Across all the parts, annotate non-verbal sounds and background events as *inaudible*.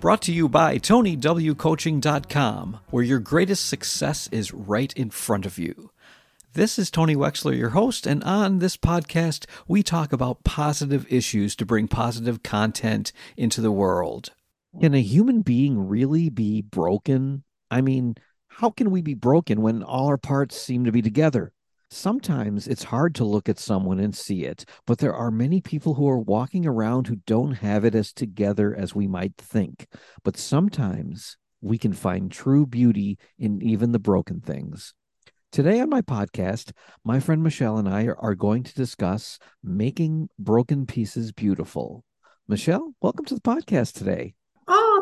Brought to you by TonyWCoaching.com, where your greatest success is right in front of you. This is Tony Wechsler, your host, and on this podcast, we talk about positive issues to bring positive content into the world. Can a human being really be broken? I mean, how can we be broken when all our parts seem to be together? Sometimes it's hard to look at someone and see it, but there are many people who are walking around who don't have it as together as we might think. But sometimes we can find true beauty in even the broken things. Today on my podcast, my friend Michelle and I are going to discuss making broken pieces beautiful. Michelle, welcome to the podcast today.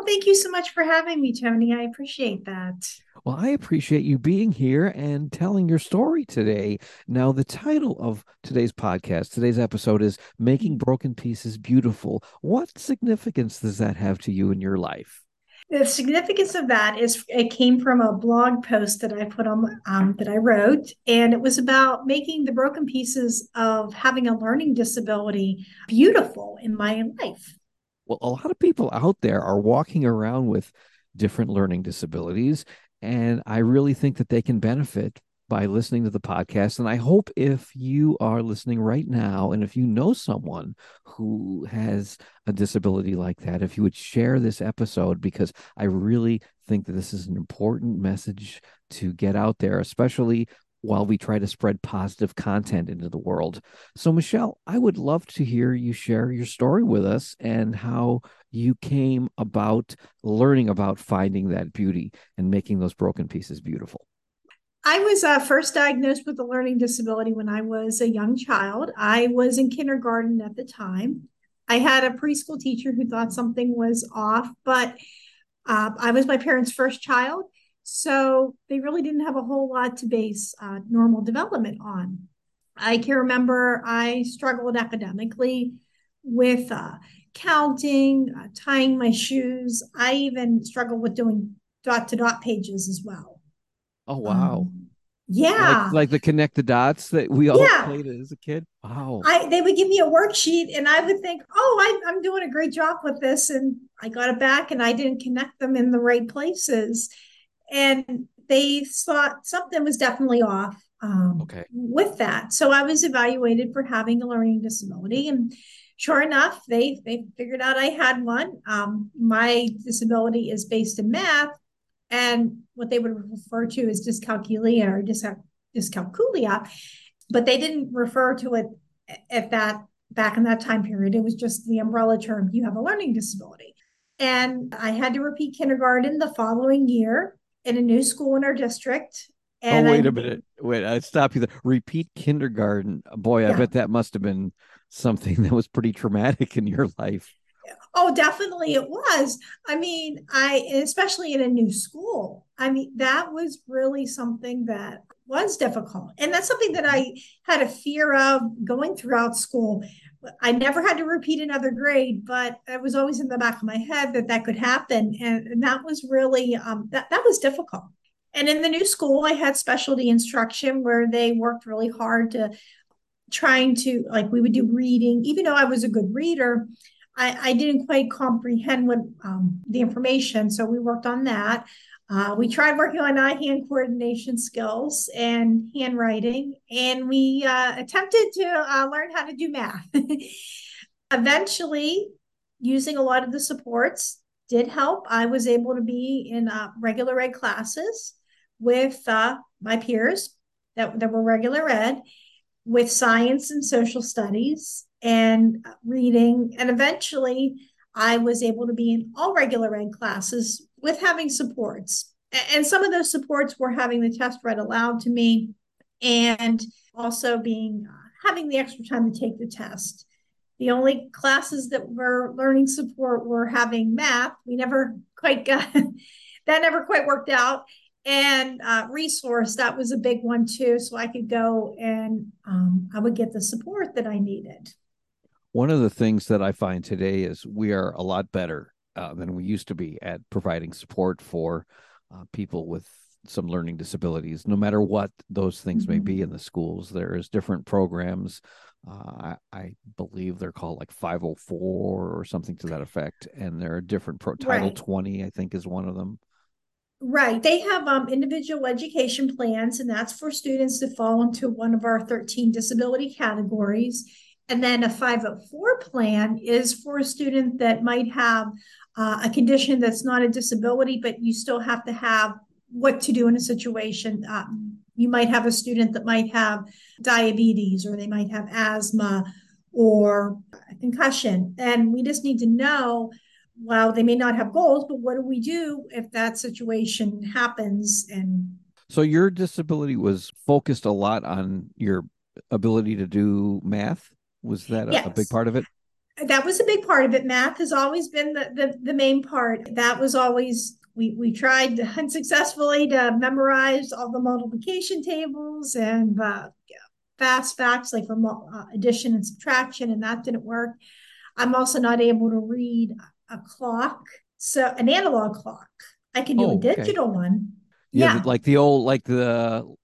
Thank you so much for having me, Tony. I appreciate that. Well, I appreciate you being here and telling your story today. Now, the title of today's podcast, today's episode is Making Broken Pieces Beautiful. What significance does that have to you in your life? The significance of that is it came from a blog post that I put on um, that I wrote, and it was about making the broken pieces of having a learning disability beautiful in my life. Well, a lot of people out there are walking around with different learning disabilities, and I really think that they can benefit by listening to the podcast. And I hope if you are listening right now, and if you know someone who has a disability like that, if you would share this episode, because I really think that this is an important message to get out there, especially while we try to spread positive content into the world. So, Michelle, I would love to hear you share your story with us and how you came about learning about finding that beauty and making those broken pieces beautiful. I was uh, first diagnosed with a learning disability when I was a young child. I was in kindergarten at the time. I had a preschool teacher who thought something was off, but uh, I was my parents' first child. So they really didn't have a whole lot to base uh, normal development on. I can remember I struggled academically with uh, counting, uh, tying my shoes. I even struggled with doing dot to dot pages as well. Oh, wow. Um, yeah. Like, like, the connect the dots that we all yeah. played as a kid. Wow. I, they would give me a worksheet and I would think, oh, I, I'm doing a great job with this. And I got it back and I didn't connect them in the right places and they thought something was definitely off um, okay. with that. So I was evaluated for having a learning disability, and sure enough, they they figured out I had one. Um, my disability is based in math, and what they would refer to as dyscalculia or dys- dyscalculia, but they didn't refer to it at that back in that time period. It was just the umbrella term. You have a learning disability. And I had to repeat kindergarten the following year in a new school in our district. Oh, and oh, wait I, a minute. Wait, I stop you there. Repeat kindergarten. Boy, I bet that must have been something *laughs* that was pretty traumatic in your life. Oh, definitely it was. I mean, I especially in a new school. I mean, that was really something that was difficult. And that's something that I had a fear of going throughout school. I never had to repeat another grade, but it was always in the back of my head that that could happen, and, and that was really um, that that was difficult. And in the new school, I had specialty instruction where they worked really hard to trying to like we would do reading, even though I was a good reader. I, I didn't quite comprehend what um, the information, so we worked on that. Uh, we tried working on eye hand coordination skills and handwriting, and we uh, attempted to uh, learn how to do math. *laughs* Eventually, using a lot of the supports did help. I was able to be in uh, regular ed classes with uh, my peers that, that were regular ed with science and social studies and reading. And eventually, I was able to be in all regular ed classes with having supports. And some of those supports were having the test read aloud to me and also being uh, having the extra time to take the test. The only classes that were learning support were having math. We never quite got *laughs* that never quite worked out. and uh, resource that was a big one too so i could go and um, i would get the support that i needed one of the things that i find today is we are a lot better uh, than we used to be at providing support for uh, people with some learning disabilities no matter what those things mm-hmm. may be mm-hmm. in the schools there's different programs uh, I, I, believe they're called like 504 or something to that effect and there are different pro title right. 20 i think is one of them Right. They have um, individual education plans, and that's for students to fall into one of our 13 disability categories. And then a 504 plan is for a student that might have uh, a condition that's not a disability, but you still have to have what to do in a situation. Um, you might have a student that might have diabetes, or they might have asthma or concussion. And we just need to know well, they may not have goals, but what do we do if that situation happens? And so your disability was focused a lot on your ability to do math. Was that a, yes. a big part of it? That was a big part of it. Math has always been the, the, the main part. That was always we we tried *laughs* unsuccessfully to memorize all the multiplication tables and uh, fast facts like from uh, addition and subtraction, and that didn't work. I'm also not able to read a clock, so an analog clock. I can do oh, a digital okay. one. Yeah, yeah, like the old, like the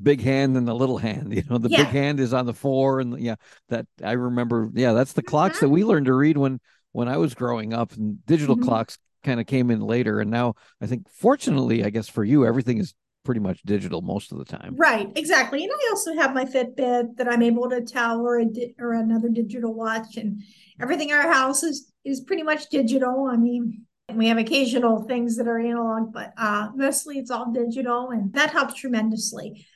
big hand and the little hand. *laughs* You know, the yeah. big hand is on the four, and yeah, that I remember. Yeah, that's the clocks that we mm-hmm. learned to read when when I was growing up, and digital mm-hmm. clocks kind of came in later. And now I think, fortunately, I guess for you, everything is pretty much digital most of the time. Right, exactly. And I also have my Fitbit that I'm able to tell or a di- or another digital watch, and everything in our house is is pretty much digital. I mean, we have occasional things that are analog, but uh, mostly it's all digital, and that helps tremendously.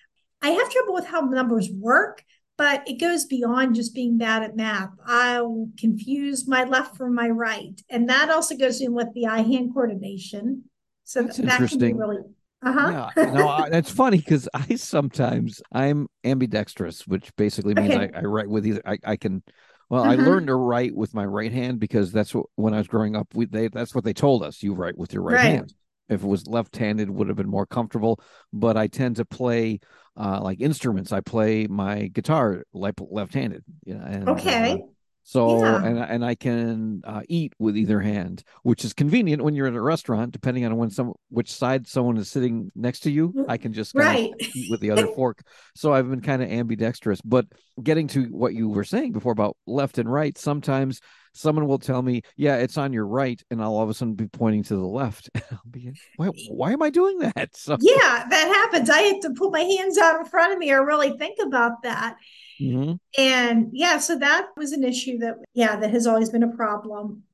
I have trouble with how numbers work, but it goes beyond just being bad at math. I'll confuse my left from my right, and that also goes in with the eye-hand coordination. So That's that can be really uh-huh. Yeah, no, that's funny because I sometimes I'm ambidextrous, which basically means okay. I, I, write with either. I, I can well, I mm-hmm. learned to write with my right hand because that's what when I was growing up, we they that's what they told us. You write with your right, right. hand. If it was left-handed, would have been more comfortable. But I tend to play uh, like instruments. I play my guitar left left-handed. Yeah. And, okay. Uh, so yeah. and and I can uh, eat with either hand, which is convenient when you're at a restaurant. Depending on when some which side someone is sitting next to you, I can just right. eat with the other *laughs* fork. So I've been kind of ambidextrous. But getting to what you were saying before about left and right, sometimes someone will tell me, "Yeah, it's on your right," and I'll all of a sudden be pointing to the left. *laughs* I'll be, why, why am I doing that? *laughs* So yeah, that happens. I have to put my hands out in front of me or really think about that. Mm-hmm. And yeah, so that was an issue that, yeah, that has always been a problem.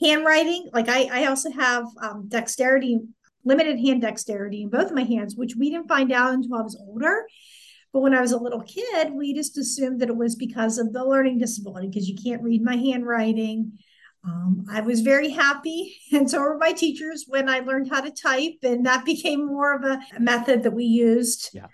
Handwriting, like I, I also have um, dexterity, limited hand dexterity in both of my hands, which we didn't find out until I was older. But when I was a little kid, we just assumed that it was because of the learning disability, because you can't read my handwriting. Um, I was very happy, *laughs* and so were my teachers when I learned how to type, and that became more of a method that we used. Yeah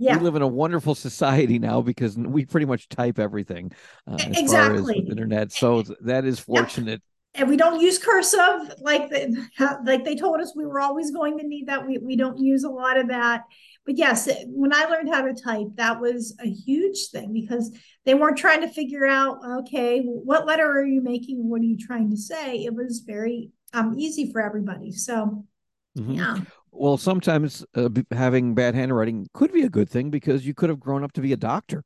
yeah. we live in a wonderful society now because we pretty much type everything uh, as exactly. far as internet. So that is fortunate. And we don't use cursive like the, *laughs* like they told us we were always going to need that. We we don't use a lot of that. But yes, when I learned how to type, that was a huge thing because they weren't trying to figure out, okay, what letter are you making? What are you trying to say? It was very um, easy for everybody. So, mm-hmm. yeah well, sometimes uh, having bad handwriting could be a good thing because you could have grown up to be a doctor.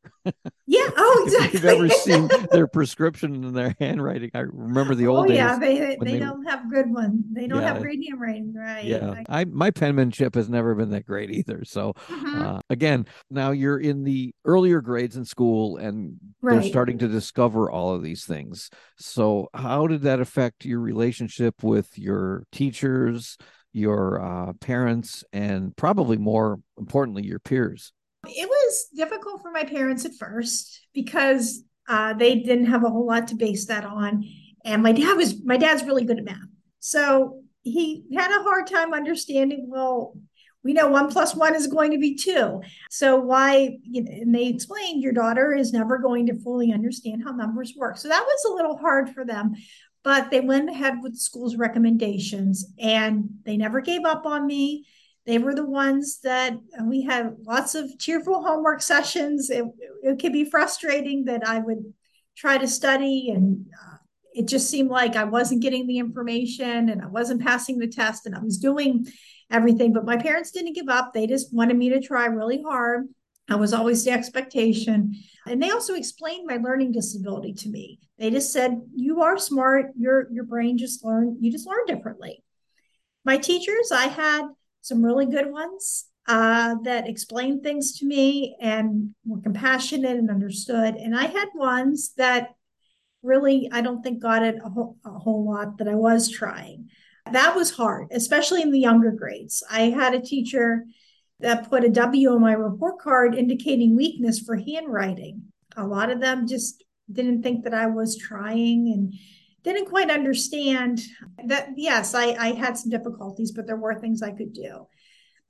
Yeah. *laughs* Oh, exactly. if you've ever seen their prescription and their *laughs* handwriting, I remember the old oh, days. Yeah, they they, they don't have good ones. They don't yeah, have great handwriting, right? Yeah, I, I, my penmanship has never been that great either. So, mm-hmm. uh, again, now you're in the earlier grades in school, and right. they're starting to discover all of these things. So, how did that affect your relationship with your teachers? Your uh, parents, and probably more importantly, your peers? It was difficult for my parents at first because uh, they didn't have a whole lot to base that on. And my dad was, my dad's really good at math. So he had a hard time understanding, well, we know one plus one is going to be two. So why, you know, and they explained your daughter is never going to fully understand how numbers work. So that was a little hard for them. But they went ahead with school's recommendations and they never gave up on me. they were the ones that we had lots of cheerful homework sessions. It, it could be frustrating that I would try to study and uh, it just seemed like I wasn't getting the information and I wasn't passing the test and I was doing everything. But my parents didn't give up. They just wanted me to try really hard. I was always the expectation. And they also explained my learning disability to me. They just said, you are smart. Your your brain just learned, you just learn differently. My teachers, I had some really good ones uh, that explained things to me and were compassionate and understood. And I had ones that really, I don't think got it a whole, a whole lot that I was trying. That was hard, especially in the younger grades. I had a teacher that put a W on my report card indicating weakness for handwriting. A lot of them just didn't think that I was trying and didn't quite understand that. Yes, I, I had some difficulties, but there were things I could do.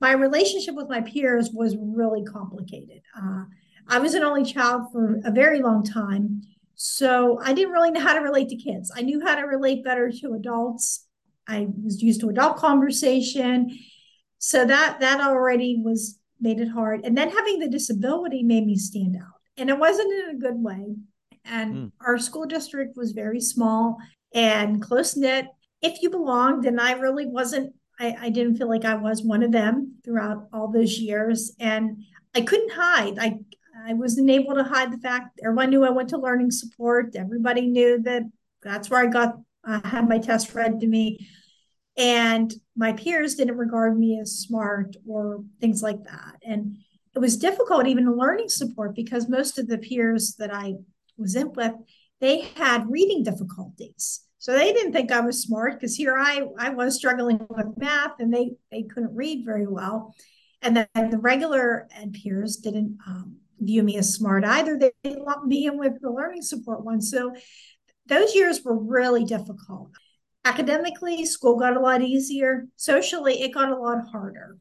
My relationship with my peers was really complicated. Uh, I was an only child for a very long time. So I didn't really know how to relate to kids. I knew how to relate better to adults. I was used to adult conversation. So that that already was made it hard. And then having the disability made me stand out. And it wasn't in a good way. And mm. our school district was very small and close knit. If you belonged, and I really wasn't, I, I didn't feel like I was one of them throughout all those years. And I couldn't hide. I I wasn't able to hide the fact everyone knew I went to learning support. Everybody knew that that's where I got I had my test read to me. And my peers didn't regard me as smart or things like that. And it was difficult even learning support because most of the peers that I was in with, they had reading difficulties. So they didn't think I was smart because here I, I was struggling with math and they, they couldn't read very well. And then the regular ed peers didn't um, view me as smart either. They, they lumped me in with the learning support one. So those years were really difficult. Academically, school got a lot easier. Socially, it got a lot harder.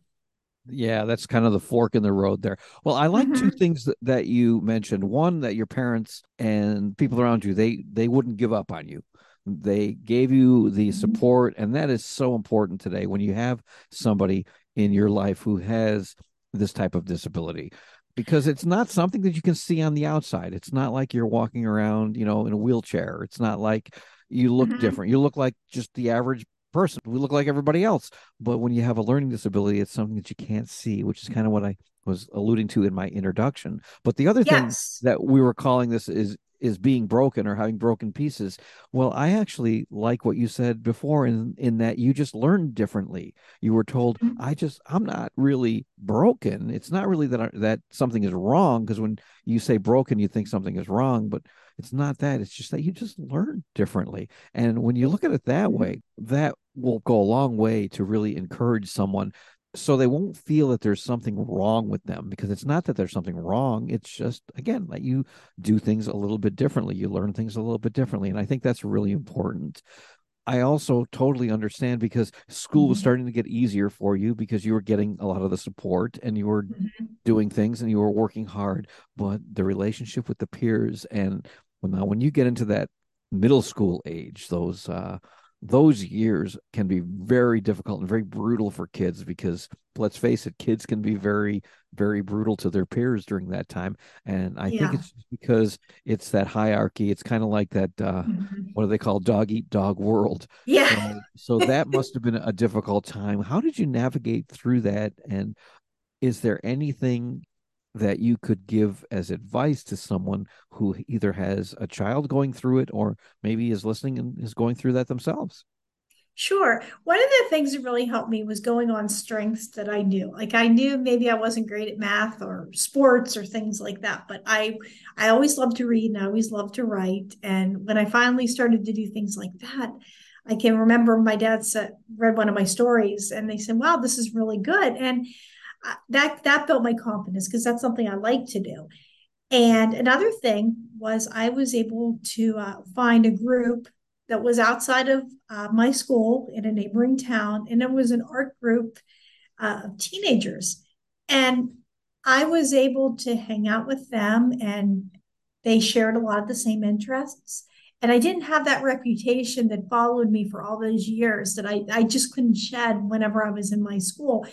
Yeah, that's kind of the fork in the road there. Well, I like mm-hmm. two things that, that you mentioned. One, that your parents and people around you, they they wouldn't give up on you. They gave you the mm-hmm. support, and that is so important today when you have somebody in your life who has this type of disability because it's not something that you can see on the outside. It's not like you're walking around, you know, in a wheelchair. It's not like you look mm-hmm. different. You look like just the average person. We look like everybody else. But when you have a learning disability, it's something that you can't see, which is kind of what I was alluding to in my introduction. But the other yes. thing that we were calling this is is being broken or having broken pieces. Well, I actually like what you said before in in that you just learned differently. You were told, mm-hmm. "I just I'm not really broken. It's not really that I, that something is wrong because when you say broken, you think something is wrong, but it's not that. It's just that you just learn differently. And when you look at it that mm-hmm. way, that will go a long way to really encourage someone so they won't feel that there's something wrong with them because it's not that there's something wrong it's just again that you do things a little bit differently you learn things a little bit differently and i think that's really important i also totally understand because school was mm-hmm. starting to get easier for you because you were getting a lot of the support and you were mm-hmm. doing things and you were working hard but the relationship with the peers and well now when you get into that middle school age those uh those years can be very difficult and very brutal for kids because let's face it kids can be very very brutal to their peers during that time. And i yeah. think it's because it's that hierarchy. It's kind of like that uh mm-hmm. what do they call dog eat dog world. Yeah. So that must have been a difficult time. How did you navigate through that? And is there anything that you could give as advice to someone who either has a child going through it or maybe is listening and is going through that themselves? Sure. One of the things that really helped me was going on strengths that I knew. Like I knew maybe I wasn't great at math or sports or things like that, but I I always loved to read and I always loved to write. And when I finally started to do things like that, I can remember my dad said read one of my stories and they said, "Wow, this is really good." And that that built my confidence because that's something I like to do. And another thing was I was able to uh, find a group that was outside of uh, my school in a neighboring town, and it was an art group uh, of teenagers. And I was able to hang out with them, and they shared a lot of the same interests. And I didn't have that reputation that followed me for all those years that I, I just couldn't shed whenever I was in my school.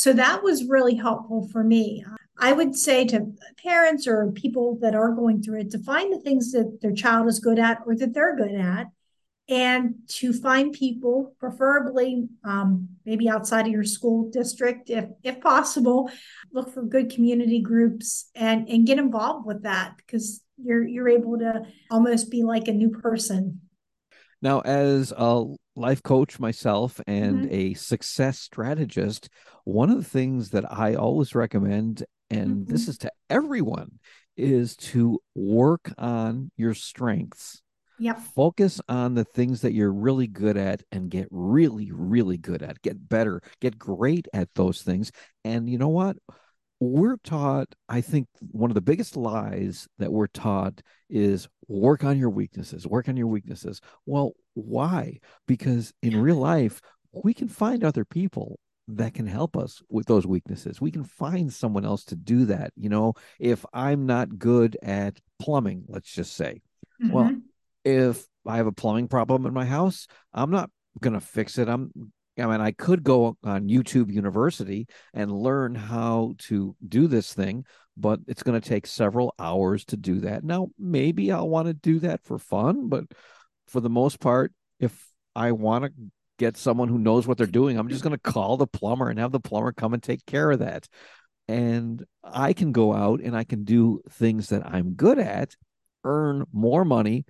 So that was really helpful for me. I would say to parents or people that are going through it to find the things that their child is good at or that they're good at and to find people preferably um, maybe outside of your school district if if possible look for good community groups and and get involved with that because you're you're able to almost be like a new person now as a life coach myself and mm-hmm. a success strategist one of the things that i always recommend and mm-hmm. this is to everyone is to work on your strengths Yep. Focus on the things that you're really good at and get really, really good at. Get better, get great at those things. And you know what? We're taught, I think one of the biggest lies that we're taught is work on your weaknesses, work on your weaknesses. Well, why? Because in real *laughs* life, we can find other people that can help us with those weaknesses. We can find someone else to do that. You know, if I'm not good at plumbing, let's just say, mm-hmm. well, if I have a plumbing problem in my house, I'm not going to fix it. I'm I mean, I could go on YouTube University and learn how to do this thing, but it's going to take several hours to do that. Now, maybe I'll want to do that for fun, but for the most part, if I want to get someone who knows what they're doing, I'm just going to call the plumber and have the plumber come and take care of that. And I can go out and I can do things that I'm good at, earn more money,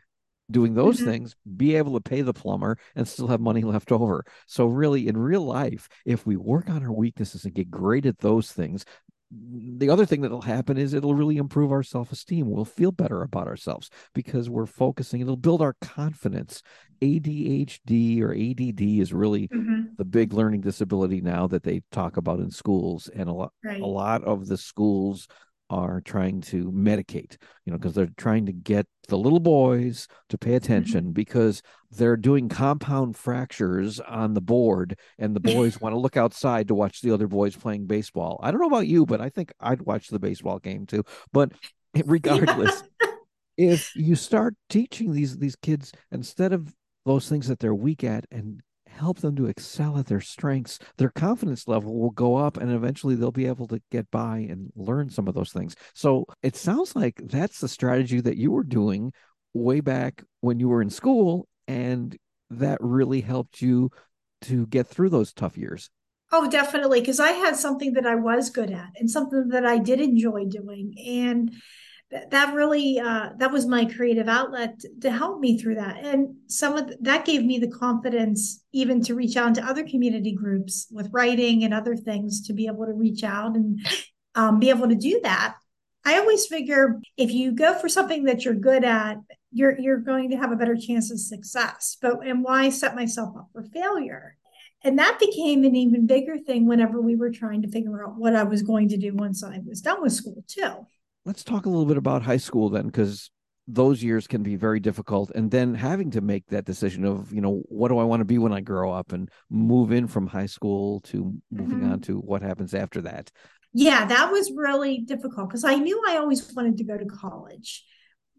doing those mm-hmm. things, be able to pay the plumber and still have money *laughs* left over. So, really, in real life, if we work on our weaknesses and get great at those things, the other thing that'll happen is it'll really improve our self-esteem. We'll feel better about ourselves because we're focusing. It'll build our confidence. ADHD or ADD is really mm-hmm. the big learning disability now that they talk about in schools, and a lot, right. a lot of the schools are trying to medicate, you know, because they're trying to get the little boys to pay mm-hmm. attention mm-hmm. because they're doing compound fractures on the board and the boys *laughs* want to look outside to watch the other boys playing baseball. I don't know about you, but I think I'd watch the baseball game too. But *laughs* regardless, *laughs* if you start teaching these these kids instead of those things that they're weak at and help them to excel at their strengths, their confidence level will go up and eventually they'll be able to get by and learn some of those things. So it sounds like that's the strategy that you were doing way back when you were in school. And that really helped you to get through those tough years. Oh, definitely. Because I had something that I was good at and something that I did enjoy doing. And that really uh, that was my creative outlet to help me through that. And some of that gave me the confidence even to reach out to other community groups with writing and other things to be able to reach out and um, be able to do that. I always figure if you go for something that you're good at you're you're going to have a better chance of success. But and why set myself up for failure? And that became an even bigger thing whenever we were trying to figure out what i was going to do once i was done with school too let's talk a little bit about high school then, because those years can be very difficult. And then having to make that decision of, you know, what do I want to be when I grow up and move in from high school to moving mm-hmm. on to what happens after that. Yeah, that was really difficult because I knew I always wanted to go to college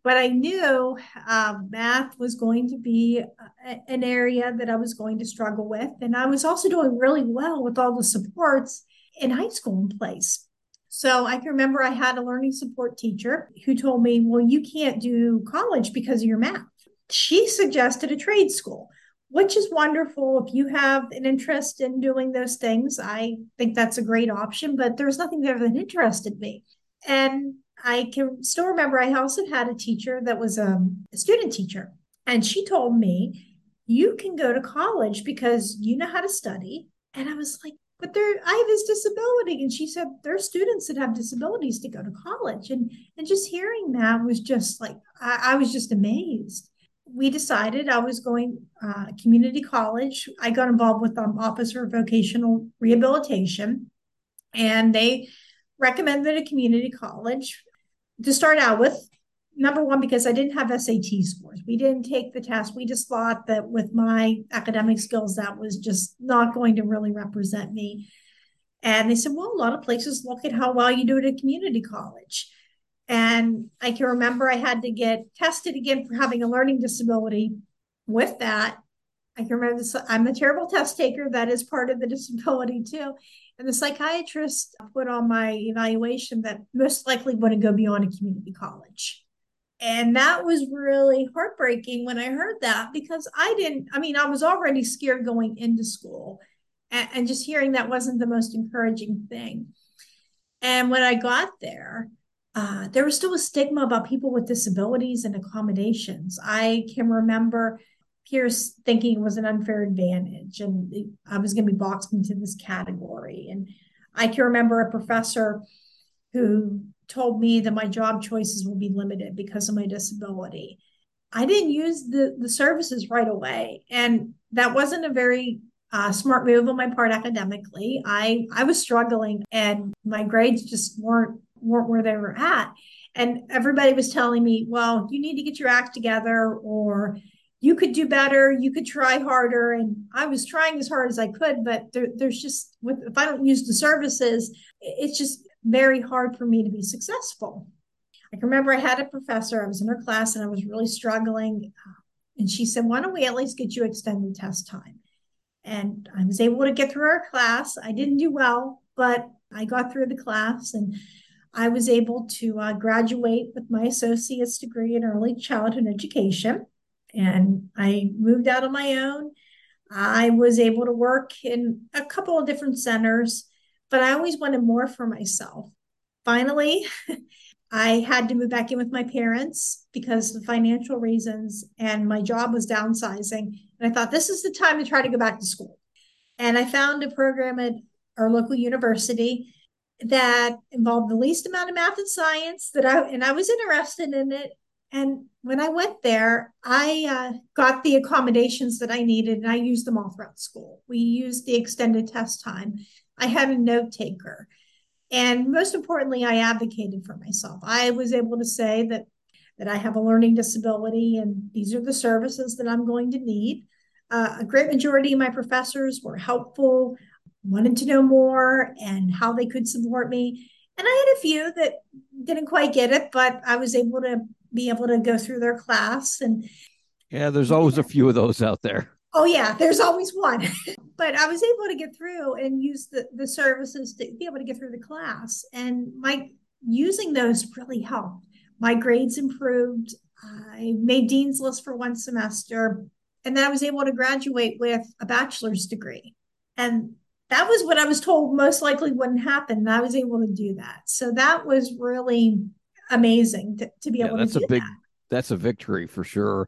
but I knew um, math was going to be a, an area that I was going to struggle with. And I was also doing really well with all the supports in high school in place. So I can remember I had a learning support teacher who told me, Well, you can't do college because of your math. She suggested a trade school, which is wonderful. If you have an interest in doing those things, I think that's a great option, but there's nothing there that interested me. And I can still remember I also had a teacher that was um, a student teacher, and she told me, You can go to college because you know how to study. And I was like, but there i have this disability and she said there are students that have disabilities to go to college and and just hearing that was just like i, I was just amazed. We decided i was going uh, community college. I got involved with um, office for vocational rehabilitation and they recommended a community college to start out with number one because i didn't have sat scores. We didn't take the test. We just thought that with my academic skills that was just not going to really represent me. And they said well a lot of places look at how well you do at a community college. And i can remember i had to get tested again for having a learning disability. With that i can remember this, i'm a terrible test taker. That is part of the *laughs* disability too. And the psychiatrist put on my evaluation that most likely wouldn't go beyond a community college. And that was really heartbreaking when I heard that because I didn't, I mean, I was already scared going into school. And, and just hearing that wasn't the most encouraging thing. And when I got there, uh, there was still a stigma about people with disabilities and accommodations. I can remember peers thinking it was an unfair advantage and I was going to be boxed into this category. And I can remember a professor who told me that my job choices will be limited because of my disability. I didn't use the, the services right away. And that wasn't a very uh, smart move on my part academically. I, I was struggling and my grades just weren't weren't where they were at. And everybody was telling me, well, you need to get your act together or you could do better, you could try harder. And I was trying as hard as I could, but there, there's just, with, if I don't use the services, it's just very hard for me to be successful. I can remember I had a professor, I was in her class and I was really struggling. And she said, Why don't we at least get you extended test time? And I was able to get through our class. I didn't do well, but I got through the class and I was able to uh, graduate with my associate's degree in early childhood education. And I moved out on my own. I was able to work in a couple of different centers, but I always wanted more for myself. Finally, *laughs* I had to move back in with my parents because of financial reasons, and my job was downsizing. And I thought this is the time to try to go back to school. And I found a program at our local university that involved the least amount of math and science that I and I was interested in it. And when I went there, I uh, got the accommodations that I needed, and I used them all throughout school. We used the extended test time. I had a note taker, and most importantly, I advocated for myself. I was able to say that that I have a learning disability, and these are the services that I'm going to need. Uh, a great majority of my professors were helpful wanted to know more and how they could support me. And I had a few that didn't quite get it, but I was able to be able to go through their class and yeah, there's always a few of those out there. Oh yeah, there's always one. *laughs* but I was able to get through and use the, the services to be able to get through the class. And my using those really helped. My grades improved. I made dean's list for one semester. And then I was able to graduate with a bachelor's degree. And that was what I was told most likely wouldn't happen. And I was able to do that. So that was really amazing to, to be yeah, able that's to do that. That's a big that. that's a victory for sure.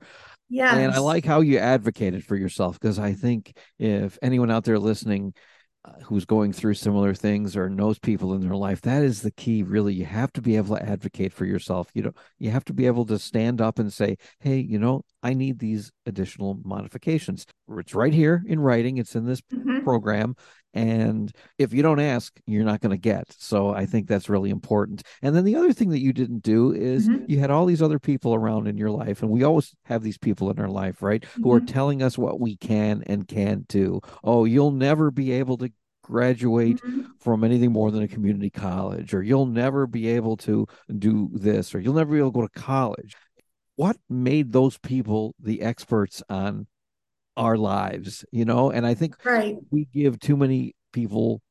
Yeah. And I like how you advocated for yourself because I think if anyone out there listening uh, who's going through similar things or knows people in their life that is the key really you have to be able to advocate for yourself you know you have to be able to stand up and say hey you know i need these additional modifications it's right here in writing it's in this mm-hmm. program and if you don't ask you're not going to get so i think that's really important and then the other thing that you didn't do is mm-hmm. you had all these other people around in your life and we always have these people in our life right mm-hmm. who are mm-hmm. telling us what we can and can't do oh you'll never be able to graduate mm-hmm. from anything more than a community college or you'll never be able to do this or you'll never be able to go to college what made those people the experts on our lives, you know? And I think right. we give too many people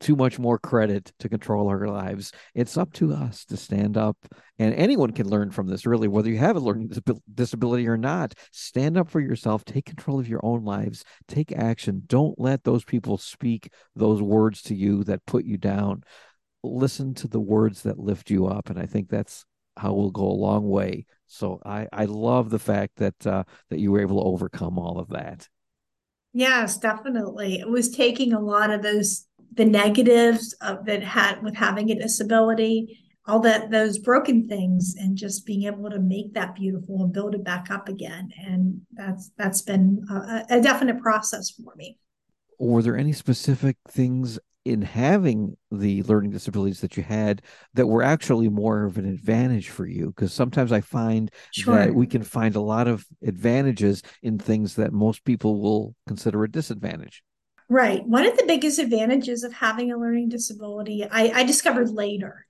too much more credit to control our lives. It's up to us to stand up, and anyone can learn from this, really, whether you have a learning disability or not. Stand up for yourself, take control of your own lives, take action. Don't let those people speak those words to you that put you down. Listen to the words that lift you up. And I think that's how we'll go a long way. So I I love the fact that uh, that you were able to overcome all of that. Yes, definitely. It was taking a lot of those the negatives of that had with having a disability, all that those broken things, and just being able to make that beautiful and build it back up again. And that's that's been a, a definite process for me. Were there any specific things in having the learning disabilities that you had that were actually more of an advantage for you because sometimes i find sure. that we can find a lot of advantages in things that most people will consider a disadvantage. Right. One of the biggest advantages of having a learning disability i, I discovered later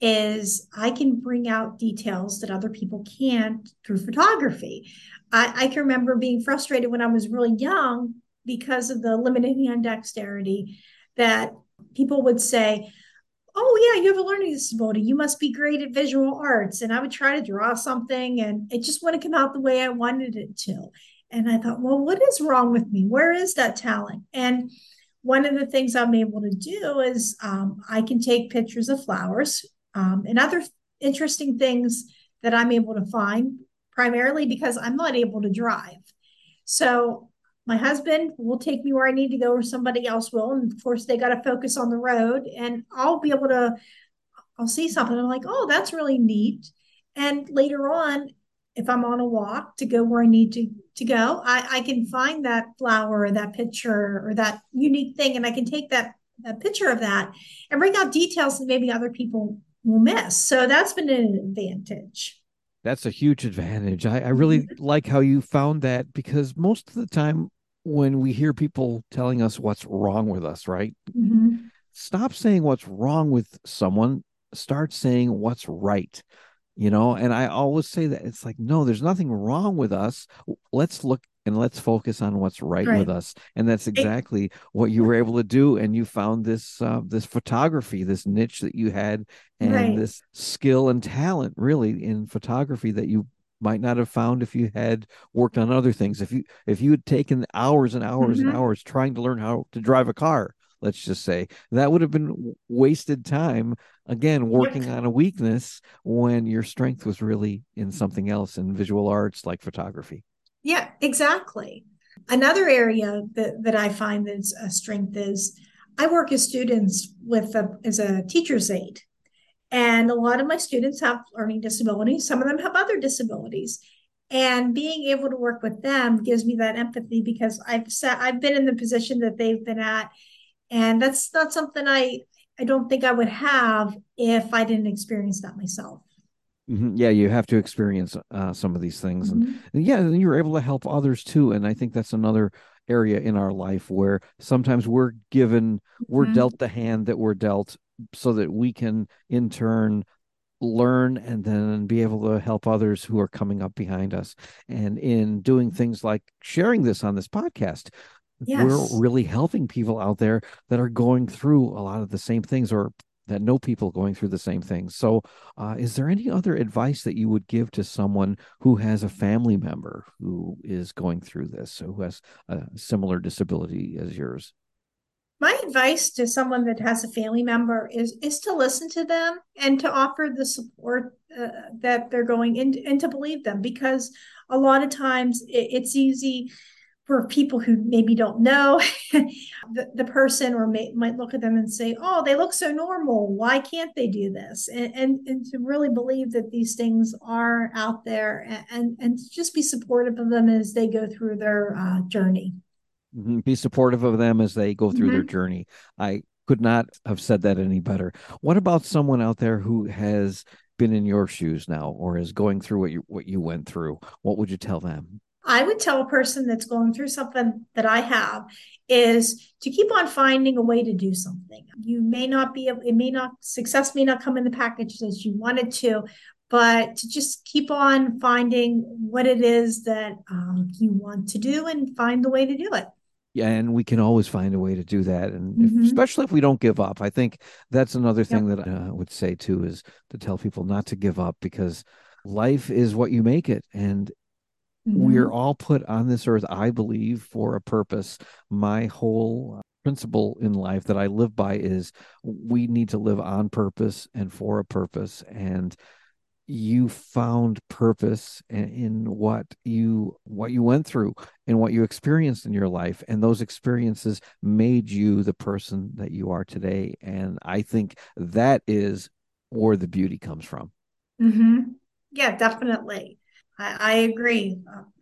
is i can bring out details that other people can't through photography. I, I can remember being frustrated when i was really young because of the limited hand dexterity that people would say, Oh, yeah, you have a learning disability. You must be great at visual arts. And I would try to draw something and it just wouldn't come out the way I wanted it to. And I thought, well, what is wrong with me? Where is that talent? And one of the things I'm able to do is um, I can take pictures of flowers um, and other interesting things that I'm able to find, primarily because I'm not able to drive. So my husband will take me where I need to go, or somebody else will. And of course, they got to focus on the road, and I'll be able to, I'll see something. I'm like, oh, that's really neat. And later on, if I'm on a walk to go where I need to to go, I, I can find that flower or that picture or that unique thing, and I can take that that picture of that and bring out details that maybe other people will miss. So that's been an advantage. That's a huge advantage. I, I really mm-hmm. like how you found that because most of the time when we hear people telling us what's wrong with us, right? Mm-hmm. Stop saying what's wrong with someone, start saying what's right. You know, and I always say that it's like, no, there's nothing wrong with us. Let's look and let's focus on what's right, right. with us and that's exactly it, what you were able to do and you found this uh, this photography this niche that you had and right. this skill and talent really in photography that you might not have found if you had worked on other things if you if you had taken hours and hours mm-hmm. and hours trying to learn how to drive a car let's just say that would have been wasted time again working yep. on a weakness when your strength was really in something else in visual arts like photography yeah exactly another area that, that i find that's a strength is i work as students with a, as a teacher's aide and a lot of my students have learning disabilities. Some of them have other disabilities. And being able to work with them gives me that empathy because I've sat, I've been in the position that they've been at. And that's not something I I don't think I would have if I didn't experience that myself. Mm-hmm. Yeah, you have to experience uh, some of these things, mm-hmm. and, and yeah, and you're able to help others too. And I think that's another area in our life where sometimes we're given, we're mm-hmm. dealt the hand that we're dealt, so that we can in turn learn and then be able to help others who are coming up behind us. And in doing things like sharing this on this podcast, yes. we're really helping people out there that are going through a lot of the same things or that know people going through the same things. So, uh, is there any other advice that you would give to someone who has a family member who is going through this, who has a similar disability as yours? My advice to someone that has a family member is is to listen to them and to offer the support uh, that they're going in and to believe them because a lot of times it, it's easy for people who maybe don't know *laughs* the, the person or may, might look at them and say oh they look so normal why can't they do this and, and, and to really believe that these things are out there and, and, and just be supportive of them as they go through their uh, journey. Be supportive of them as they go through mm-hmm. their journey. I could not have said that any better. What about someone out there who has been in your shoes now or is going through what you what you went through? What would you tell them? I would tell a person that's going through something that I have is to keep on finding a way to do something. You may not be, able, it may not, success may not come in the package as you wanted to, but to just keep on finding what it is that um, you want to do and find the way to do it yeah, and we can always find a way to do that, and mm-hmm. if, especially if we don't give up. I think that's another thing yep. that I would say too is to tell people not to give up because life is what you make it, and mm-hmm. we're all put on this earth, I believe, for a purpose. My whole principle in life that I live by is we need to live on purpose and for a purpose, and you found purpose in what you what you went through and what you experienced in your life. And those experiences made you the person that you are today. And i think that is where the beauty comes from. Mm-hmm. yeah definitely. I, I agree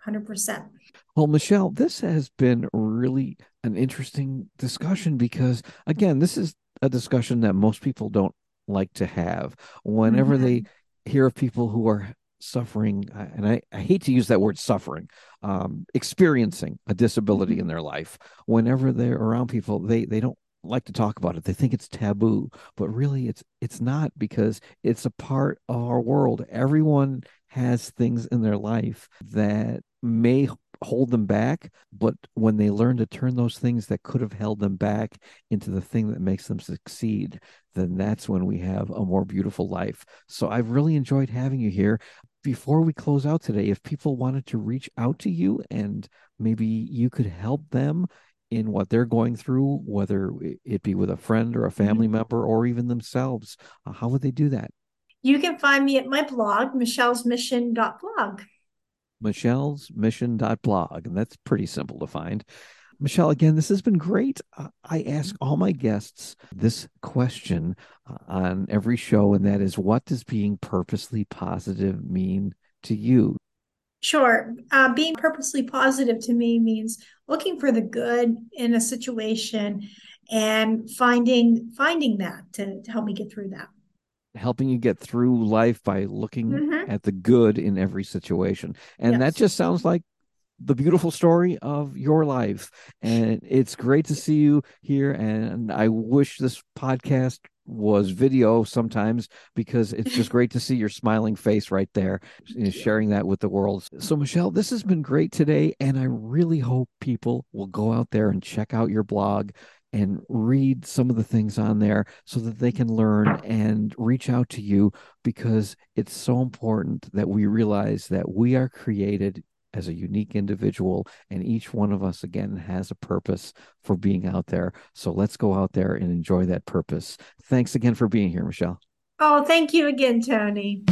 100% well michelle this has been really an interesting discussion because again this is a discussion that most people don't like to have. Whenever mm-hmm. they hear of people who are suffering, uh, and I, I hate to use that word suffering, um, experiencing a disability mm-hmm. in their life. Whenever they're around people, they they don't like to talk about it. They think it's taboo, but really it's it's not because it's a part of our world. Everyone has things in their life that may hold them back. But when they learn to turn those things that could have held them back into the thing that makes them succeed, then that's when we have a more beautiful life. So I've really enjoyed having you here. Before we close out today, if people wanted to reach out to you and maybe you could help them in what they're going through, whether it be with a friend or a family mm-hmm. member or even themselves, uh, how would they do that? You can find me at my blog, michellesmission.blog. Michellesmission.blog. And that's pretty simple to find. Michelle, again, this has been great. Uh, I ask all my guests this question uh, on every show, and that is what does being purposely positive mean to you? Sure. Uh, being purposely positive to me means looking for the good in a situation and finding finding that to, to help me get through that helping you get through life by looking mm-hmm. at the good in every situation and yes. that just sounds like the beautiful story of your life. And it's great to see you here. And I wish this podcast was video sometimes because it's just great to see your smiling face right there, *laughs* sharing that with the world. So, Michelle, this has been great today. And I really hope people will go out there and check out your blog and read some of the things on there so that they can learn and reach out to you because it's so important that we realize that we are created as a unique individual and each one of us again has a purpose for being out there. So let's go out there and enjoy that purpose. Thanks again for being here michelle. Oh thank you again tony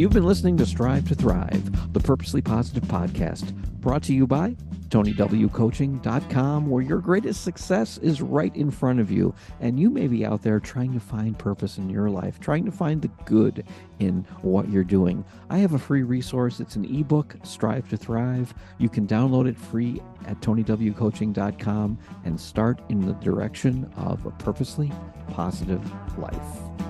you've been listening to strive to thrive the purposely positive podcast brought to you by TonyWCoaching.com, where your greatest success is right in front of you. And you may be out there trying to find purpose in your life, trying to find the good in what you're doing. I have a free resource. It's an ebook, Strive to Thrive. You can download it free at TonyWCoaching.com and start in the direction of a purposely positive life.